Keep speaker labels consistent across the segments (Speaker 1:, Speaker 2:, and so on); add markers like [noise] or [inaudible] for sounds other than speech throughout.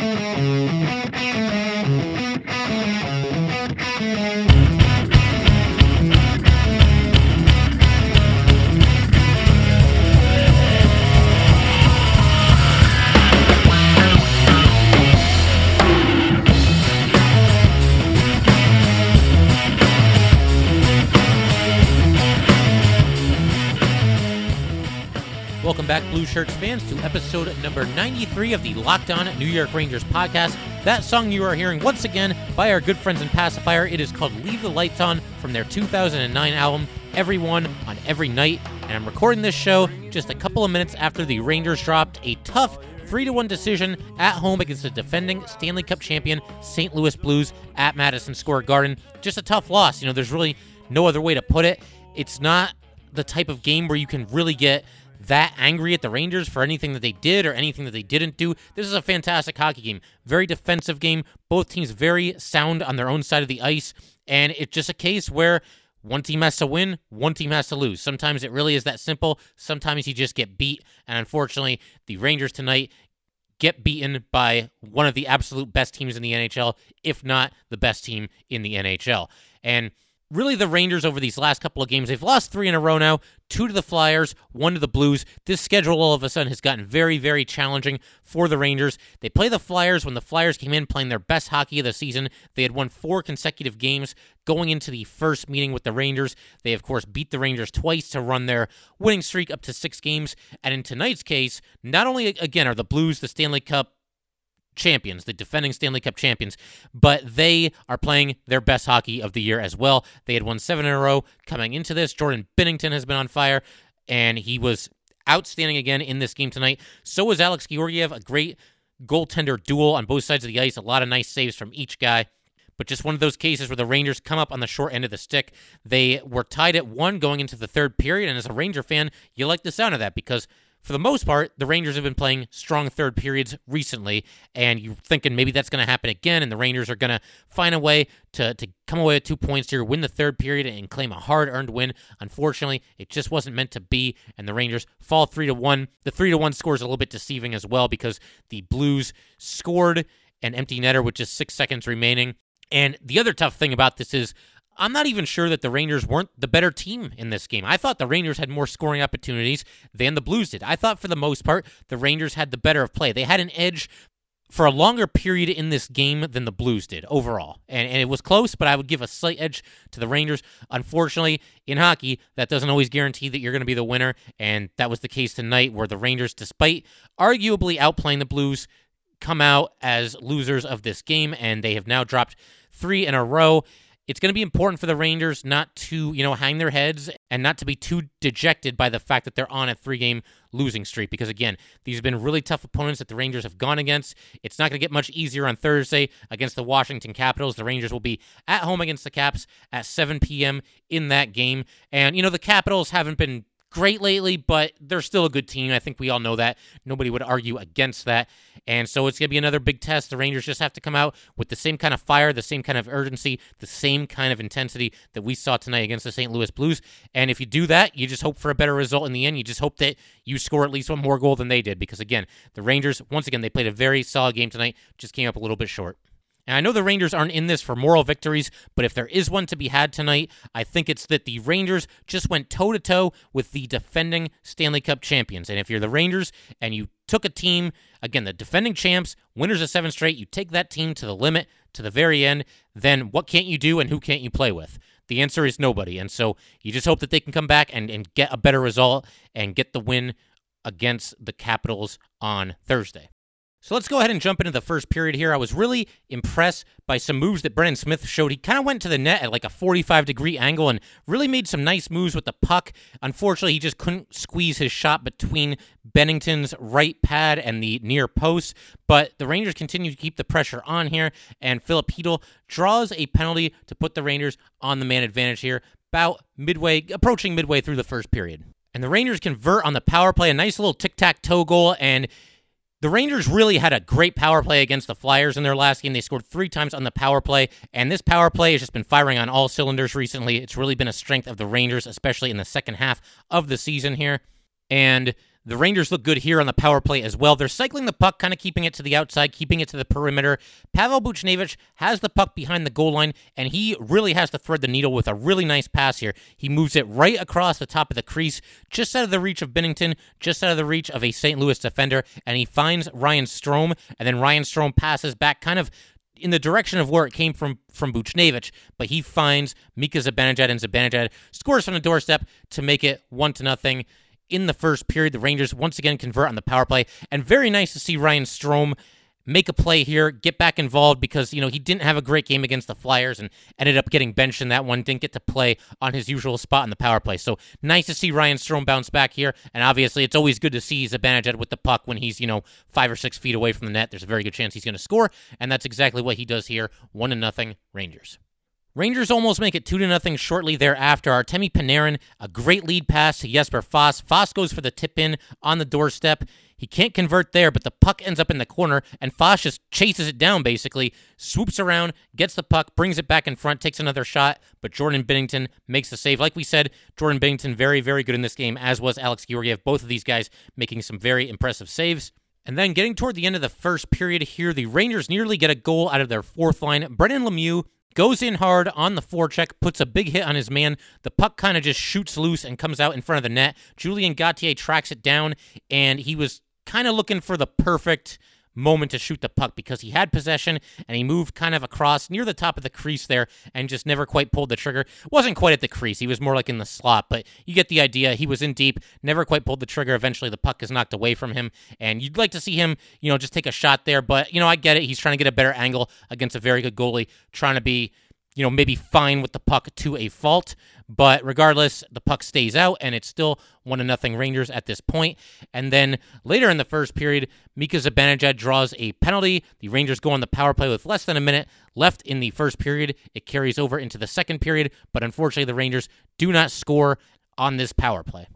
Speaker 1: Welcome back, Shirts fans, to episode number 93 of the Locked On New York Rangers podcast. That song you are hearing once again by our good friends in Pacifier. It is called Leave the Lights On from their 2009 album, Everyone on Every Night. And I'm recording this show just a couple of minutes after the Rangers dropped a tough 3 to 1 decision at home against the defending Stanley Cup champion St. Louis Blues at Madison Square Garden. Just a tough loss. You know, there's really no other way to put it. It's not the type of game where you can really get that angry at the Rangers for anything that they did or anything that they didn't do. This is a fantastic hockey game. Very defensive game. Both teams very sound on their own side of the ice. And it's just a case where one team has to win, one team has to lose. Sometimes it really is that simple. Sometimes you just get beat. And unfortunately, the Rangers tonight get beaten by one of the absolute best teams in the NHL, if not the best team in the NHL. And really the Rangers over these last couple of games. They've lost three in a row now, two to the Flyers, one to the Blues. This schedule all of a sudden has gotten very, very challenging for the Rangers. They play the Flyers when the Flyers came in playing their best hockey of the season. They had won four consecutive games going into the first meeting with the Rangers. They, of course, beat the Rangers twice to run their winning streak up to six games. And in tonight's case, not only, again, are the Blues the Stanley Cup champions, the defending Stanley Cup champions, but they are playing their best hockey of the year as well. They had won seven in a row coming into this. Jordan Binnington has been on fire, and he was outstanding again in this game tonight. So was Alex Georgiev, a great goaltender duel on both sides of the ice. A lot of nice saves from each guy. But just one of those cases where the Rangers come up on the short end of the stick. They were tied at one going into the third period. And as a Ranger fan, you like the sound of that because for the most part, the Rangers have been playing strong third periods recently, and you're thinking maybe that's going to happen again, and the Rangers are going to find a way to, to come away with two points here, win the third period, and claim a hard earned win. Unfortunately, it just wasn't meant to be, and the Rangers fall three to one. The three to one score is a little bit deceiving as well because the Blues scored an empty netter with just six seconds remaining. And the other tough thing about this is I'm not even sure that the Rangers weren't the better team in this game. I thought the Rangers had more scoring opportunities than the Blues did. I thought for the most part, the Rangers had the better of play. They had an edge for a longer period in this game than the Blues did overall. And, and it was close, but I would give a slight edge to the Rangers. Unfortunately, in hockey, that doesn't always guarantee that you're going to be the winner. And that was the case tonight, where the Rangers, despite arguably outplaying the Blues, come out as losers of this game. And they have now dropped three in a row it's going to be important for the Rangers not to, you know, hang their heads and not to be too dejected by the fact that they're on a three-game losing streak because again, these have been really tough opponents that the Rangers have gone against. It's not going to get much easier on Thursday against the Washington Capitals. The Rangers will be at home against the Caps at 7 p.m. in that game. And you know, the Capitals haven't been great lately, but they're still a good team. I think we all know that. Nobody would argue against that. And so it's going to be another big test. The Rangers just have to come out with the same kind of fire, the same kind of urgency, the same kind of intensity that we saw tonight against the St. Louis Blues. And if you do that, you just hope for a better result in the end. You just hope that you score at least one more goal than they did because, again, the Rangers, once again, they played a very solid game tonight, just came up a little bit short. And I know the Rangers aren't in this for moral victories, but if there is one to be had tonight, I think it's that the Rangers just went toe to toe with the defending Stanley Cup champions. And if you're the Rangers and you took a team, again, the defending champs, winners of seven straight, you take that team to the limit, to the very end, then what can't you do and who can't you play with? The answer is nobody. And so you just hope that they can come back and, and get a better result and get the win against the Capitals on Thursday. So let's go ahead and jump into the first period here. I was really impressed by some moves that Brendan Smith showed. He kind of went to the net at like a 45 degree angle and really made some nice moves with the puck. Unfortunately, he just couldn't squeeze his shot between Binnington's right pad and the near post. But the Rangers continue to keep the pressure on here, and Filip Chytil draws a penalty to put the Rangers on the man advantage here, about midway, approaching midway through the first period. And the Rangers convert on the power play, a nice little tic tac toe goal, and the Rangers really had a great power play against the Flyers in their last game. They scored three times on the power play, and this power play has just been firing on all cylinders recently. It's really been a strength of the Rangers, especially in the second half of the season here. And The Rangers look good here on the power play as well. They're cycling the puck, kind of keeping it to the outside, keeping it to the perimeter. Pavel Buchnevich has the puck behind the goal line, and he really has to thread the needle with a really nice pass here. He moves it right across the top of the crease, just out of the reach of Binnington, just out of the reach of a St. Louis defender, and he finds Ryan Strome, and then Ryan Strome passes back kind of in the direction of where it came from from Buchnevich, but he finds Mika Zibanejad, and Zibanejad scores from the doorstep to make it one to nothing in the first period. The Rangers once again convert on the power play, and very nice to see Ryan Strome make a play here, get back involved because, you know, he didn't have a great game against the Flyers and ended up getting benched in that one, didn't get to play on his usual spot in the power play. So nice to see Ryan Strome bounce back here. And obviously, it's always good to see Zibanejad with the puck when he's, you know, five or six feet away from the net. There's a very good chance he's going to score. And that's exactly what he does here. One to nothing, Rangers. Rangers almost make it 2 to nothing shortly thereafter. Artemi Panarin, a great lead pass to Jesper Fast. Foss goes for the tip in on the doorstep. He can't convert there, but the puck ends up in the corner, and Fast just chases it down basically, swoops around, gets the puck, brings it back in front, takes another shot, but Jordan Binnington makes the save. Like we said, Jordan Binnington very, very good in this game, as was Alex Georgiev. Both of these guys making some very impressive saves. And then getting toward the end of the first period here, the Rangers nearly get a goal out of their fourth line. Brendan Lemieux goes in hard on the forecheck, puts a big hit on his man. The puck kind of just shoots loose and comes out in front of the net. Julien Gauthier tracks it down, and he was kind of looking for the perfect moment to shoot the puck because he had possession and he moved kind of across near the top of the crease there and just never quite pulled the trigger. Wasn't quite at the crease. He was more like in the slot, but you get the idea. He was in deep, never quite pulled the trigger. Eventually the puck is knocked away from him and you'd like to see him, you know, just take a shot there, but you know, I get it. He's trying to get a better angle against a very good goalie, trying to be you know, maybe fine with the puck to a fault. But regardless, the puck stays out, and it's still one to nothing Rangers at this point. And then later in the first period, Mika Zibanejad draws a penalty. The Rangers go on the power play with less than a minute left in the first period. It carries over into the second period, but unfortunately, the Rangers do not score on this power play.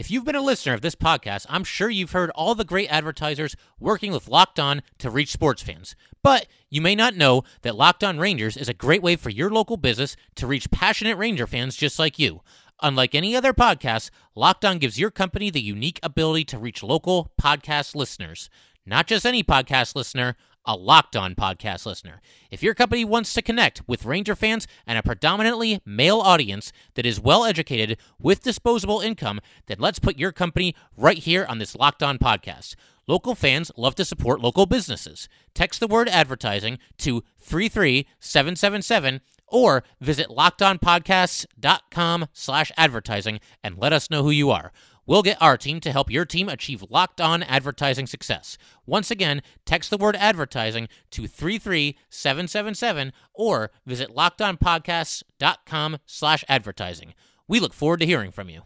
Speaker 1: If you've been a listener of this podcast, I'm sure you've heard all the great advertisers working with Locked On to reach sports fans. But you may not know that Locked On Rangers is a great way for your local business to reach passionate Ranger fans just like you. Unlike any other podcast, Locked On gives your company the unique ability to reach local podcast listeners. Not just any podcast listener a Locked On podcast listener. If your company wants to connect with Ranger fans and a predominantly male audience that is well educated with disposable income, then let's put your company right here on this Locked On podcast. Local fans love to support local businesses. Text the word advertising to 33777 or visit lockedonpodcasts.com slash advertising and let us know who you are. We'll get our team to help your team achieve locked on advertising success. Once again, text the word advertising to 33777 or visit lockedonpodcasts.com slash advertising. We look forward to hearing from you.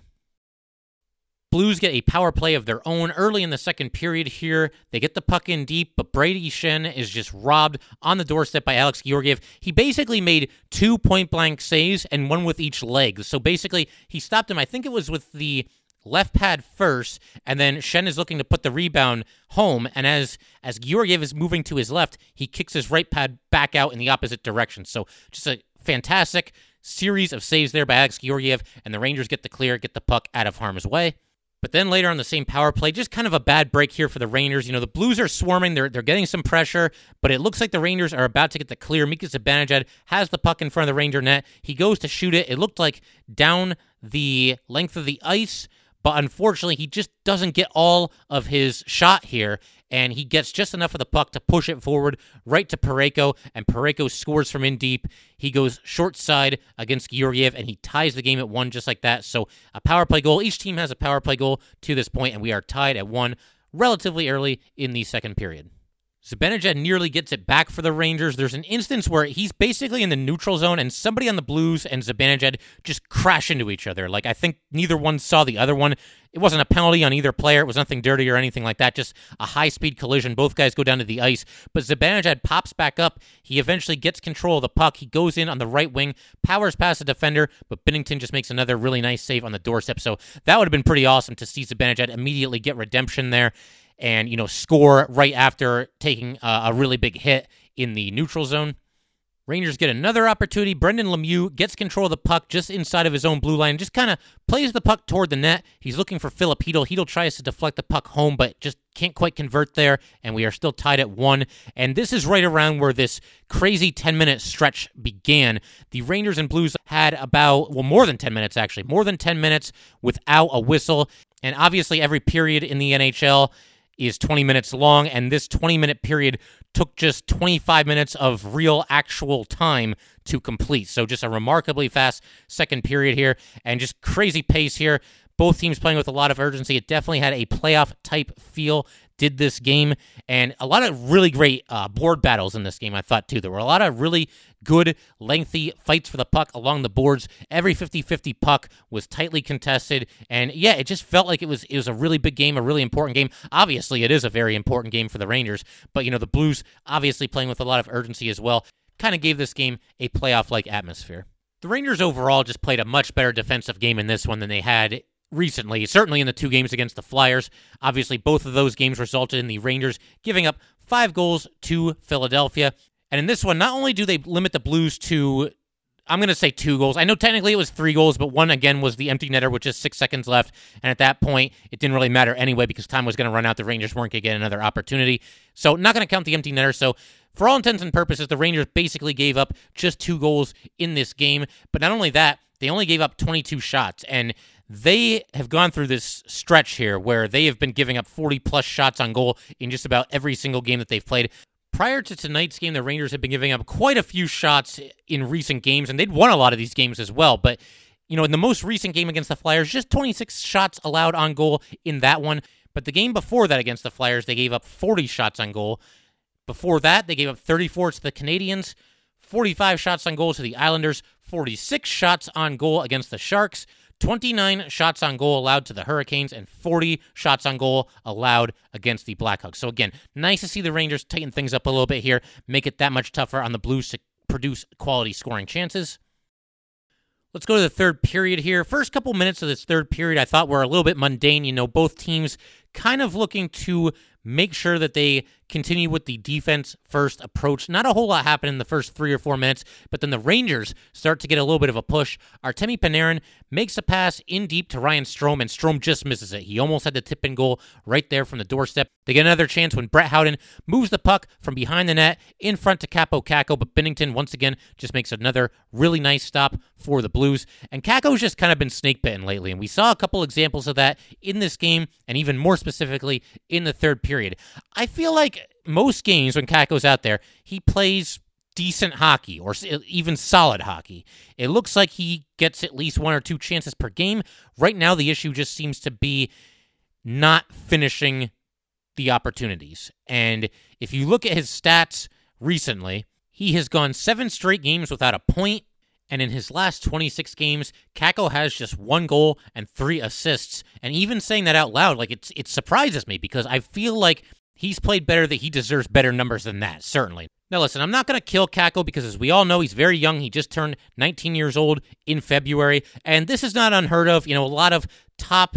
Speaker 1: Blues get a power play of their own early in the second period here. They get the puck in deep, but Brayden Schenn is just robbed on the doorstep by Alex Georgiev. He basically made two point blank saves and one with each leg. So basically, he stopped him. I think it was with the left pad first, and then Schenn is looking to put the rebound home. And as as Georgiev is moving to his left, he kicks his right pad back out in the opposite direction. So just a fantastic series of saves there by Alex Georgiev, and the Rangers get the clear, get the puck out of harm's way. But then later on the same power play, just kind of a bad break here for the Rangers. You know, the Blues are swarming. They're, they're getting some pressure, but it looks like the Rangers are about to get the clear. Mika Zibanejad has the puck in front of the Ranger net. He goes to shoot it. It looked like down the length of the ice, but unfortunately, he just doesn't get all of his shot here, and he gets just enough of the puck to push it forward right to Parayko, and Parayko scores from in deep. He goes short side against Georgiev, and he ties the game at one just like that. So a power play goal. Each team has a power play goal to this point, and we are tied at one relatively early in the second period. Zibanejad nearly gets it back for the Rangers. There's an instance where he's basically in the neutral zone, and somebody on the Blues and Zibanejad just crash into each other. Like I think neither one saw the other one. It wasn't a penalty on either player. It was nothing dirty or anything like that. Just a high speed collision. Both guys go down to the ice, but Zibanejad pops back up. He eventually gets control of the puck. He goes in on the right wing, powers past the defender, but Binnington just makes another really nice save on the doorstep. So that would have been pretty awesome to see Zibanejad immediately get redemption there and you know score right after taking a, a really big hit in the neutral zone. Rangers get another opportunity. Brendan Lemieux gets control of the puck just inside of his own blue line, just kind of plays the puck toward the net. He's looking for Filip Chytil. Chytil tries to deflect the puck home, but just can't quite convert there, and we are still tied at one. And this is right around where this crazy 10 minute stretch began. The Rangers and Blues had about, well, more than 10 minutes actually, more than 10 minutes without a whistle. And obviously, every period in the NHL is 20 minutes long, and this 20 minute period took just 25 minutes of real actual time to complete. So just a remarkably fast second period here and just crazy pace here. Both teams playing with a lot of urgency. It definitely had a playoff type feel did this game, and a lot of really great uh, board battles in this game. I thought too. There were a lot of really good, lengthy fights for the puck along the boards. Every 50-50 puck was tightly contested, and yeah, it just felt like it was it was a really big game, a really important game. Obviously, it is a very important game for the Rangers, but you know the Blues obviously playing with a lot of urgency as well. Kind of gave this game a playoff-like atmosphere. The Rangers overall just played a much better defensive game in this one than they had recently, certainly in the two games against the Flyers. Obviously, both of those games resulted in the Rangers giving up five goals to Philadelphia. And in this one, not only do they limit the Blues to, I'm going to say two goals. I know technically it was three goals, but one again was the empty netter with just six seconds left. And at that point, it didn't really matter anyway because time was going to run out. The Rangers weren't going to get another opportunity. So, not going to count the empty netter. So, for all intents and purposes, the Rangers basically gave up just two goals in this game. But not only that, they only gave up 22 shots. And they have gone through this stretch here where they have been giving up 40 plus shots on goal in just about every single game that they've played. Prior to tonight's game, the Rangers have been giving up quite a few shots in recent games, and they'd won a lot of these games as well. But, you know, in the most recent game against the Flyers, just 26 shots allowed on goal in that one. But the game before that against the Flyers, they gave up 40 shots on goal. Before that, they gave up 34 to the Canadiens, 45 shots on goal to the Islanders, 46 shots on goal against the Sharks. 29 shots on goal allowed to the Hurricanes and 40 shots on goal allowed against the Blackhawks. So, again, nice to see the Rangers tighten things up a little bit here, make it that much tougher on the Blues to produce quality scoring chances. Let's go to the third period here. First couple minutes of this third period, I thought were a little bit mundane. You know, both teams kind of looking to make sure that they continue with the defense first approach. Not a whole lot happened in the first three or four minutes, but then the Rangers start to get a little bit of a push. Artemi Panarin makes a pass in deep to Ryan Strome, and Strome just misses it. He almost had the tip in goal right there from the doorstep. They get another chance when Brett Howden moves the puck from behind the net in front to Kaapo Kakko, but Binnington once again just makes another really nice stop for the Blues. And Kakko's just kind of been snake bitten lately, and we saw a couple examples of that in this game, and even more specifically in the third period. I feel like most games when Kakko's out there, he plays decent hockey or even solid hockey. It looks like he gets at least one or two chances per game. Right now, the issue just seems to be not finishing the opportunities. And if you look at his stats recently, he has gone seven straight games without a point, and in his last 26 games, Kakko has just one goal and three assists. And even saying that out loud, like it's it surprises me because I feel like he's played better, that he deserves better numbers than that, certainly. Now, listen, I'm not going to kill Kakko because, as we all know, he's very young. He just turned 19 years old in February, and this is not unheard of. You know, a lot of top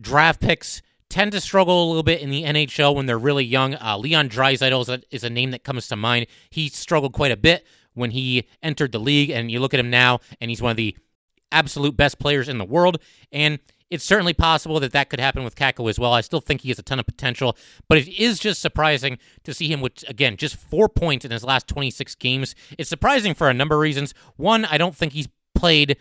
Speaker 1: draft picks tend to struggle a little bit in the NHL when they're really young. Uh, Leon Draisaitl is a, is a name that comes to mind. He struggled quite a bit when he entered the league, and you look at him now, and he's one of the absolute best players in the world. And it's certainly possible that that could happen with Kakko as well. I still think he has a ton of potential, but it is just surprising to see him with, again, just four points in his last 26 games. It's surprising for a number of reasons. One, I don't think he's played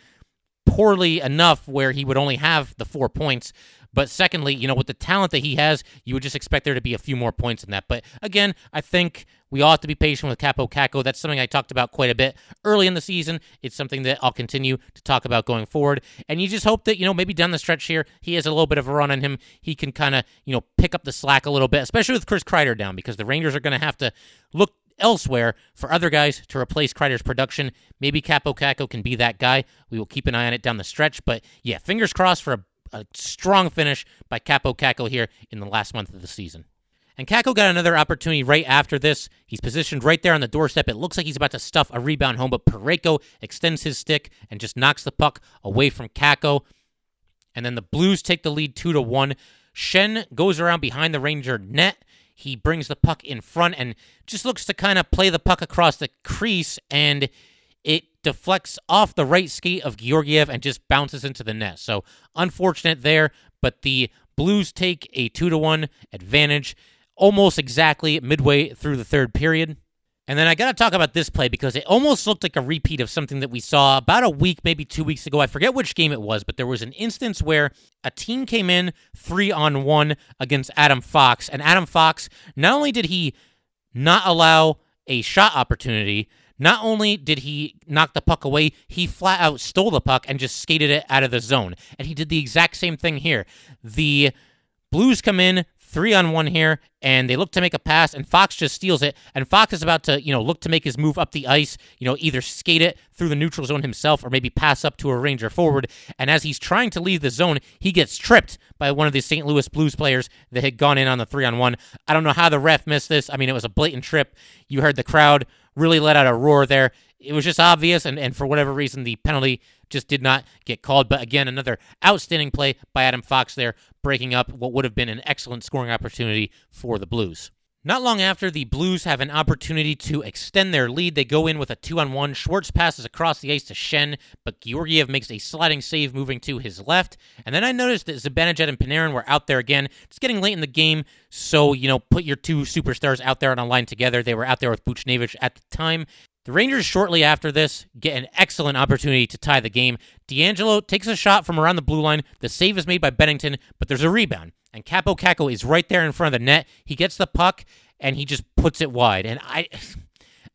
Speaker 1: poorly enough where he would only have the four points. But secondly, you know, with the talent that he has, you would just expect there to be a few more points in that. But again, I think we all have to be patient with Kaapo Kakko. That's something I talked about quite a bit early in the season. It's something that I'll continue to talk about going forward. And you just hope that, you know, maybe down the stretch here, he has a little bit of a run on him. He can kind of, you know, pick up the slack a little bit, especially with Chris Kreider down, because the Rangers are going to have to look elsewhere for other guys to replace Kreider's production. Maybe Kaapo Kakko can be that guy. We will keep an eye on it down the stretch. But yeah, fingers crossed for a, a strong finish by Kaapo Kakko here in the last month of the season. And Kakko got another opportunity right after this. He's positioned right there on the doorstep. It looks like he's about to stuff a rebound home, but Parayko extends his stick and just knocks the puck away from Kakko. And then the Blues take the lead two to one. Schenn goes around behind the Ranger net. He brings the puck in front and just looks to kind of play the puck across the crease, and it deflects off the right skate of Georgiev and just bounces into the net. So unfortunate there, but the Blues take a two to one advantage almost exactly midway through the third period. And then I got to talk about this play because it almost looked like a repeat of something that we saw about a week, maybe two weeks ago. I forget which game it was, but there was an instance where a team came in three on one against Adam Fox. And Adam Fox, not only did he not allow a shot opportunity, not only did he knock the puck away, he flat out stole the puck and just skated it out of the zone. And he did the exact same thing here. The Blues come in three on one here, and they look to make a pass, and Fox just steals it. And Fox is about to, you know, look to make his move up the ice, you know, either skate it through the neutral zone himself or maybe pass up to a Ranger forward. And as he's trying to leave the zone, he gets tripped by one of the St. Louis Blues players that had gone in on the three on one. I don't know how the ref missed this. I mean, it was a blatant trip. You heard the crowd really let out a roar there. It was just obvious, and, and for whatever reason, the penalty just did not get called. But again, another outstanding play by Adam Fox there, breaking up what would have been an excellent scoring opportunity for the Blues. Not long after, the Blues have an opportunity to extend their lead. They go in with a two on one. Schwartz passes across the ice to Schenn, but Georgiev makes a sliding save moving to his left. And then I noticed that Zibanejad and Panarin were out there again. It's getting late in the game, so, you know, put your two superstars out there on a line together. They were out there with Buchnevich at the time. The Rangers, shortly after this, get an excellent opportunity to tie the game. DeAngelo takes a shot from around the blue line. The save is made by Binnington, but there's a rebound and Kaapo Kakko is right there in front of the net. He gets the puck and he just puts it wide. And I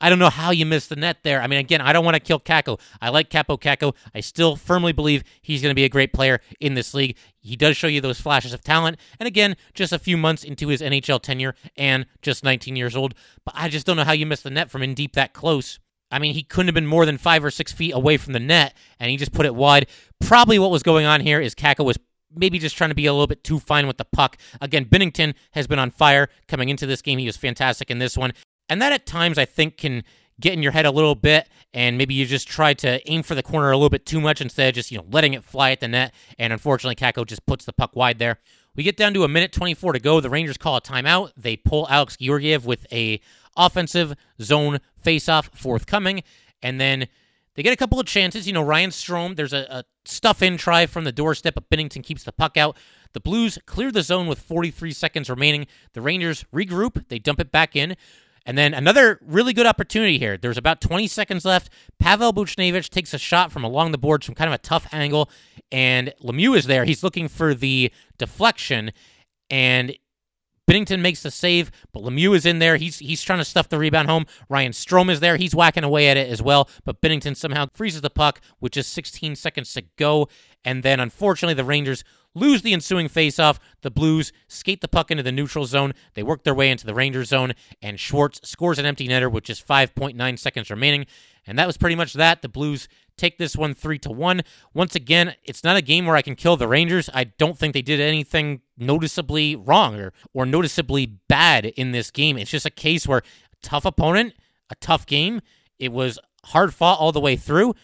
Speaker 1: I don't know how you missed the net there. I mean, again, I don't want to kill Kakko. I like Kaapo Kakko. I still firmly believe he's going to be a great player in this league. He does show you those flashes of talent. And again, just a few months into his NHL tenure and just 19 years old. But I just don't know how you missed the net from in deep that close. I mean, he couldn't have been more than five or six feet away from the net, and he just put it wide. Probably what was going on here is Kakko was maybe just trying to be a little bit too fine with the puck. Again, Binnington has been on fire coming into this game. He was fantastic in this one. And that at times I think can get in your head a little bit and maybe you just try to aim for the corner a little bit too much instead of just, you know, letting it fly at the net. And unfortunately, Kakko just puts the puck wide there. We get down to a minute 24 to go. The Rangers call a timeout. They pull Alex Georgiev with a offensive zone faceoff forthcoming. And then they get a couple of chances. You know, Ryan Strome, there's a, a stuff in try from the doorstep, but Binnington keeps the puck out. The Blues clear the zone with 43 seconds remaining. The Rangers regroup, they dump it back in. And then another really good opportunity here. There's about 20 seconds left. Pavel Buchnevich takes a shot from along the boards from kind of a tough angle, and Lemieux is there. He's looking for the deflection, and Binnington makes the save, but Lemieux is in there. He's he's trying to stuff the rebound home. Ryan Strome is there. He's whacking away at it as well, but Binnington somehow freezes the puck with just 16 seconds to go. And then unfortunately the Rangers lose the ensuing faceoff. The Blues skate the puck into the neutral zone. They work their way into the Rangers zone, and Schwartz scores an empty netter with just 5.9 seconds remaining. And that was pretty much that. The Blues take this one three to one. Once again, it's not a game where I can kill the Rangers. I don't think they did anything noticeably wrong or, or noticeably bad in this game. It's just a case where a tough opponent, a tough game. It was hard fought all the way through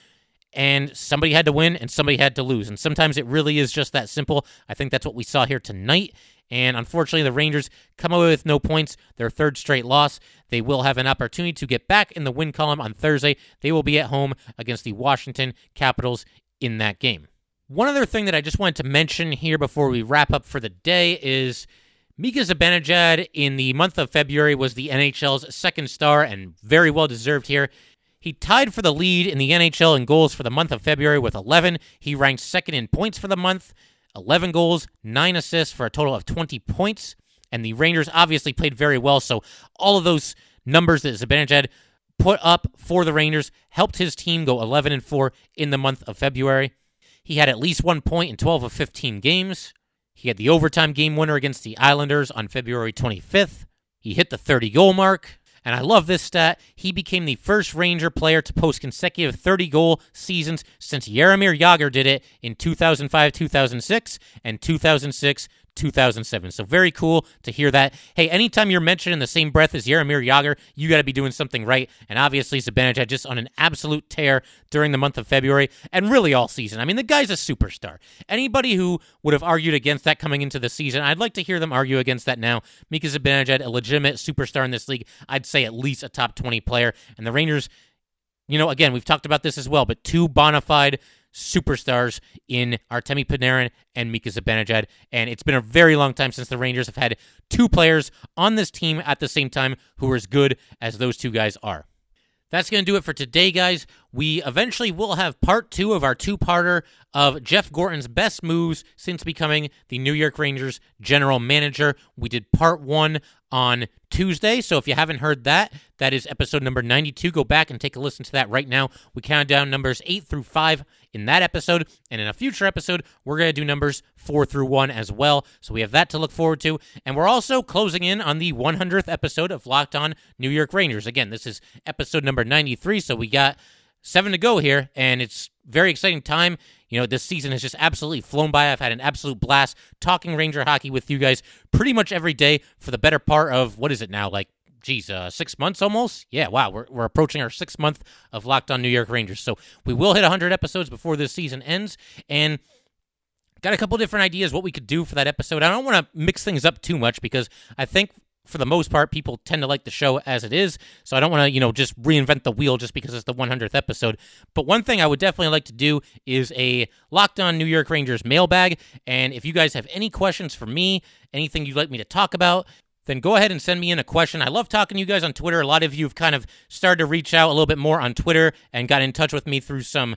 Speaker 1: and somebody had to win and somebody had to lose. And sometimes it really is just that simple. I think that's what we saw here tonight. And unfortunately, the Rangers come away with no points, their third straight loss. They will have an opportunity to get back in the win column on Thursday. They will be at home against the Washington Capitals in that game. One other thing that I just wanted to mention here before we wrap up for the day is Mika Zibanejad in the month of February was the NHL's second star and very well deserved here. He tied for the lead in the NHL in goals for the month of February with 11. He ranked second in points for the month, 11 goals, 9 assists for a total of 20 points. And the Rangers obviously played very well, so all of those numbers that Zibanejad put up for the Rangers helped his team go 11 and 4 in the month of February. He had at least one point in 12 of 15 games. He had the overtime game winner against the Islanders on February 25th. He hit the 30 goal mark. And I love this stat. He became the first Ranger player to post consecutive 30 goal seasons since Jaromir Jagr did it in 2005 2006 and 2006 2007. So very cool to hear that. Hey, anytime you're mentioned in the same breath as Jaromir Jagr, you got to be doing something right. And obviously, Zibanejad just on an absolute tear during the month of February and really all season. I mean, the guy's a superstar. Anybody who would have argued against that coming into the season, I'd like to hear them argue against that now. Mika Zibanejad, a legitimate superstar in this league. I'd say at least a top 20 player. And the Rangers, you know, again, we've talked about this as well, but two bona fide superstars in Artemi Panarin and Mika Zibanejad. And it's been a very long time since the Rangers have had two players on this team at the same time who are as good as those two guys are. That's going to do it for today, guys. We eventually will have part two of our two parter of Jeff Gorton's best moves since becoming the New York Rangers general manager. We did part one on Tuesday. So if you haven't heard that, that is episode number 92. Go back and take a listen to that right now. We count down numbers 8 through 5 in that episode. And in a future episode, we're going to do numbers 4 through 1 as well. So we have that to look forward to. And we're also closing in on the 100th episode of Locked On New York Rangers. Again, this is episode number 93. So we got seven to go here, and it's very exciting time. You know, this season has just absolutely flown by. I've had an absolute blast talking Ranger hockey with you guys pretty much every day for the better part of what is it now, like geez, uh, six months almost. Yeah, wow, we're, we're approaching our sixth month of Locked On New York Rangers. So we will hit 100 episodes before this season ends. And got a couple different ideas what we could do for that episode. I don't want to mix things up too much because I think for the most part, people tend to like the show as it is. So I don't want to, you know, just reinvent the wheel just because it's the 100th episode. But one thing I would definitely like to do is a Locked On New York Rangers mailbag. And if you guys have any questions for me, anything you'd like me to talk about, then go ahead and send me in a question. I love talking to you guys on Twitter. A lot of you have kind of started to reach out a little bit more on Twitter and got in touch with me through some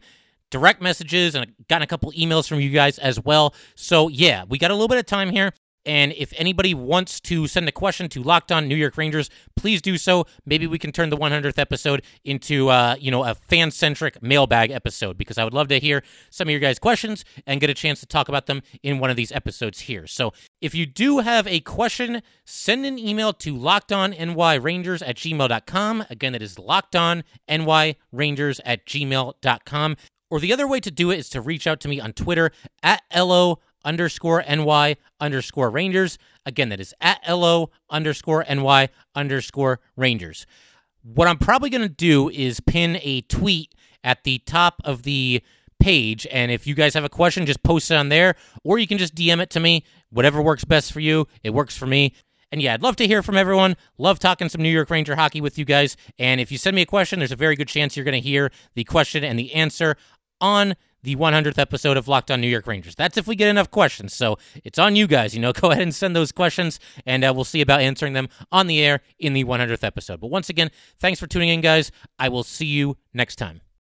Speaker 1: direct messages and gotten a couple emails from you guys as well. So, yeah, we got a little bit of time here. And if anybody wants to send a question to Locked On New York Rangers, please do so. Maybe we can turn the 100th episode into, uh, you know, a fan-centric mailbag episode because I would love to hear some of your guys' questions and get a chance to talk about them in one of these episodes here. So if you do have a question, send an email to lockedonnyrangers at gmail.com. Again, that is lockedonnyrangers at gmail.com. Or the other way to do it is to reach out to me on Twitter at LO underscore NY underscore Rangers. Again, that is at LO underscore NY underscore Rangers. What I'm probably going to do is pin a tweet at the top of the page. And if you guys have a question, just post it on there, or you can just DM it to me. Whatever works best for you, it works for me. And yeah, I'd love to hear from everyone. Love talking some New York Ranger hockey with you guys. And if you send me a question, there's a very good chance you're going to hear the question and the answer on the 100th episode of Locked On New York Rangers. That's if we get enough questions. So it's on you guys. You know, [laughs] go ahead and send those questions, and uh, we'll see about answering them on the air in the 100th episode. But once again, thanks for tuning in, guys. I will see you next time.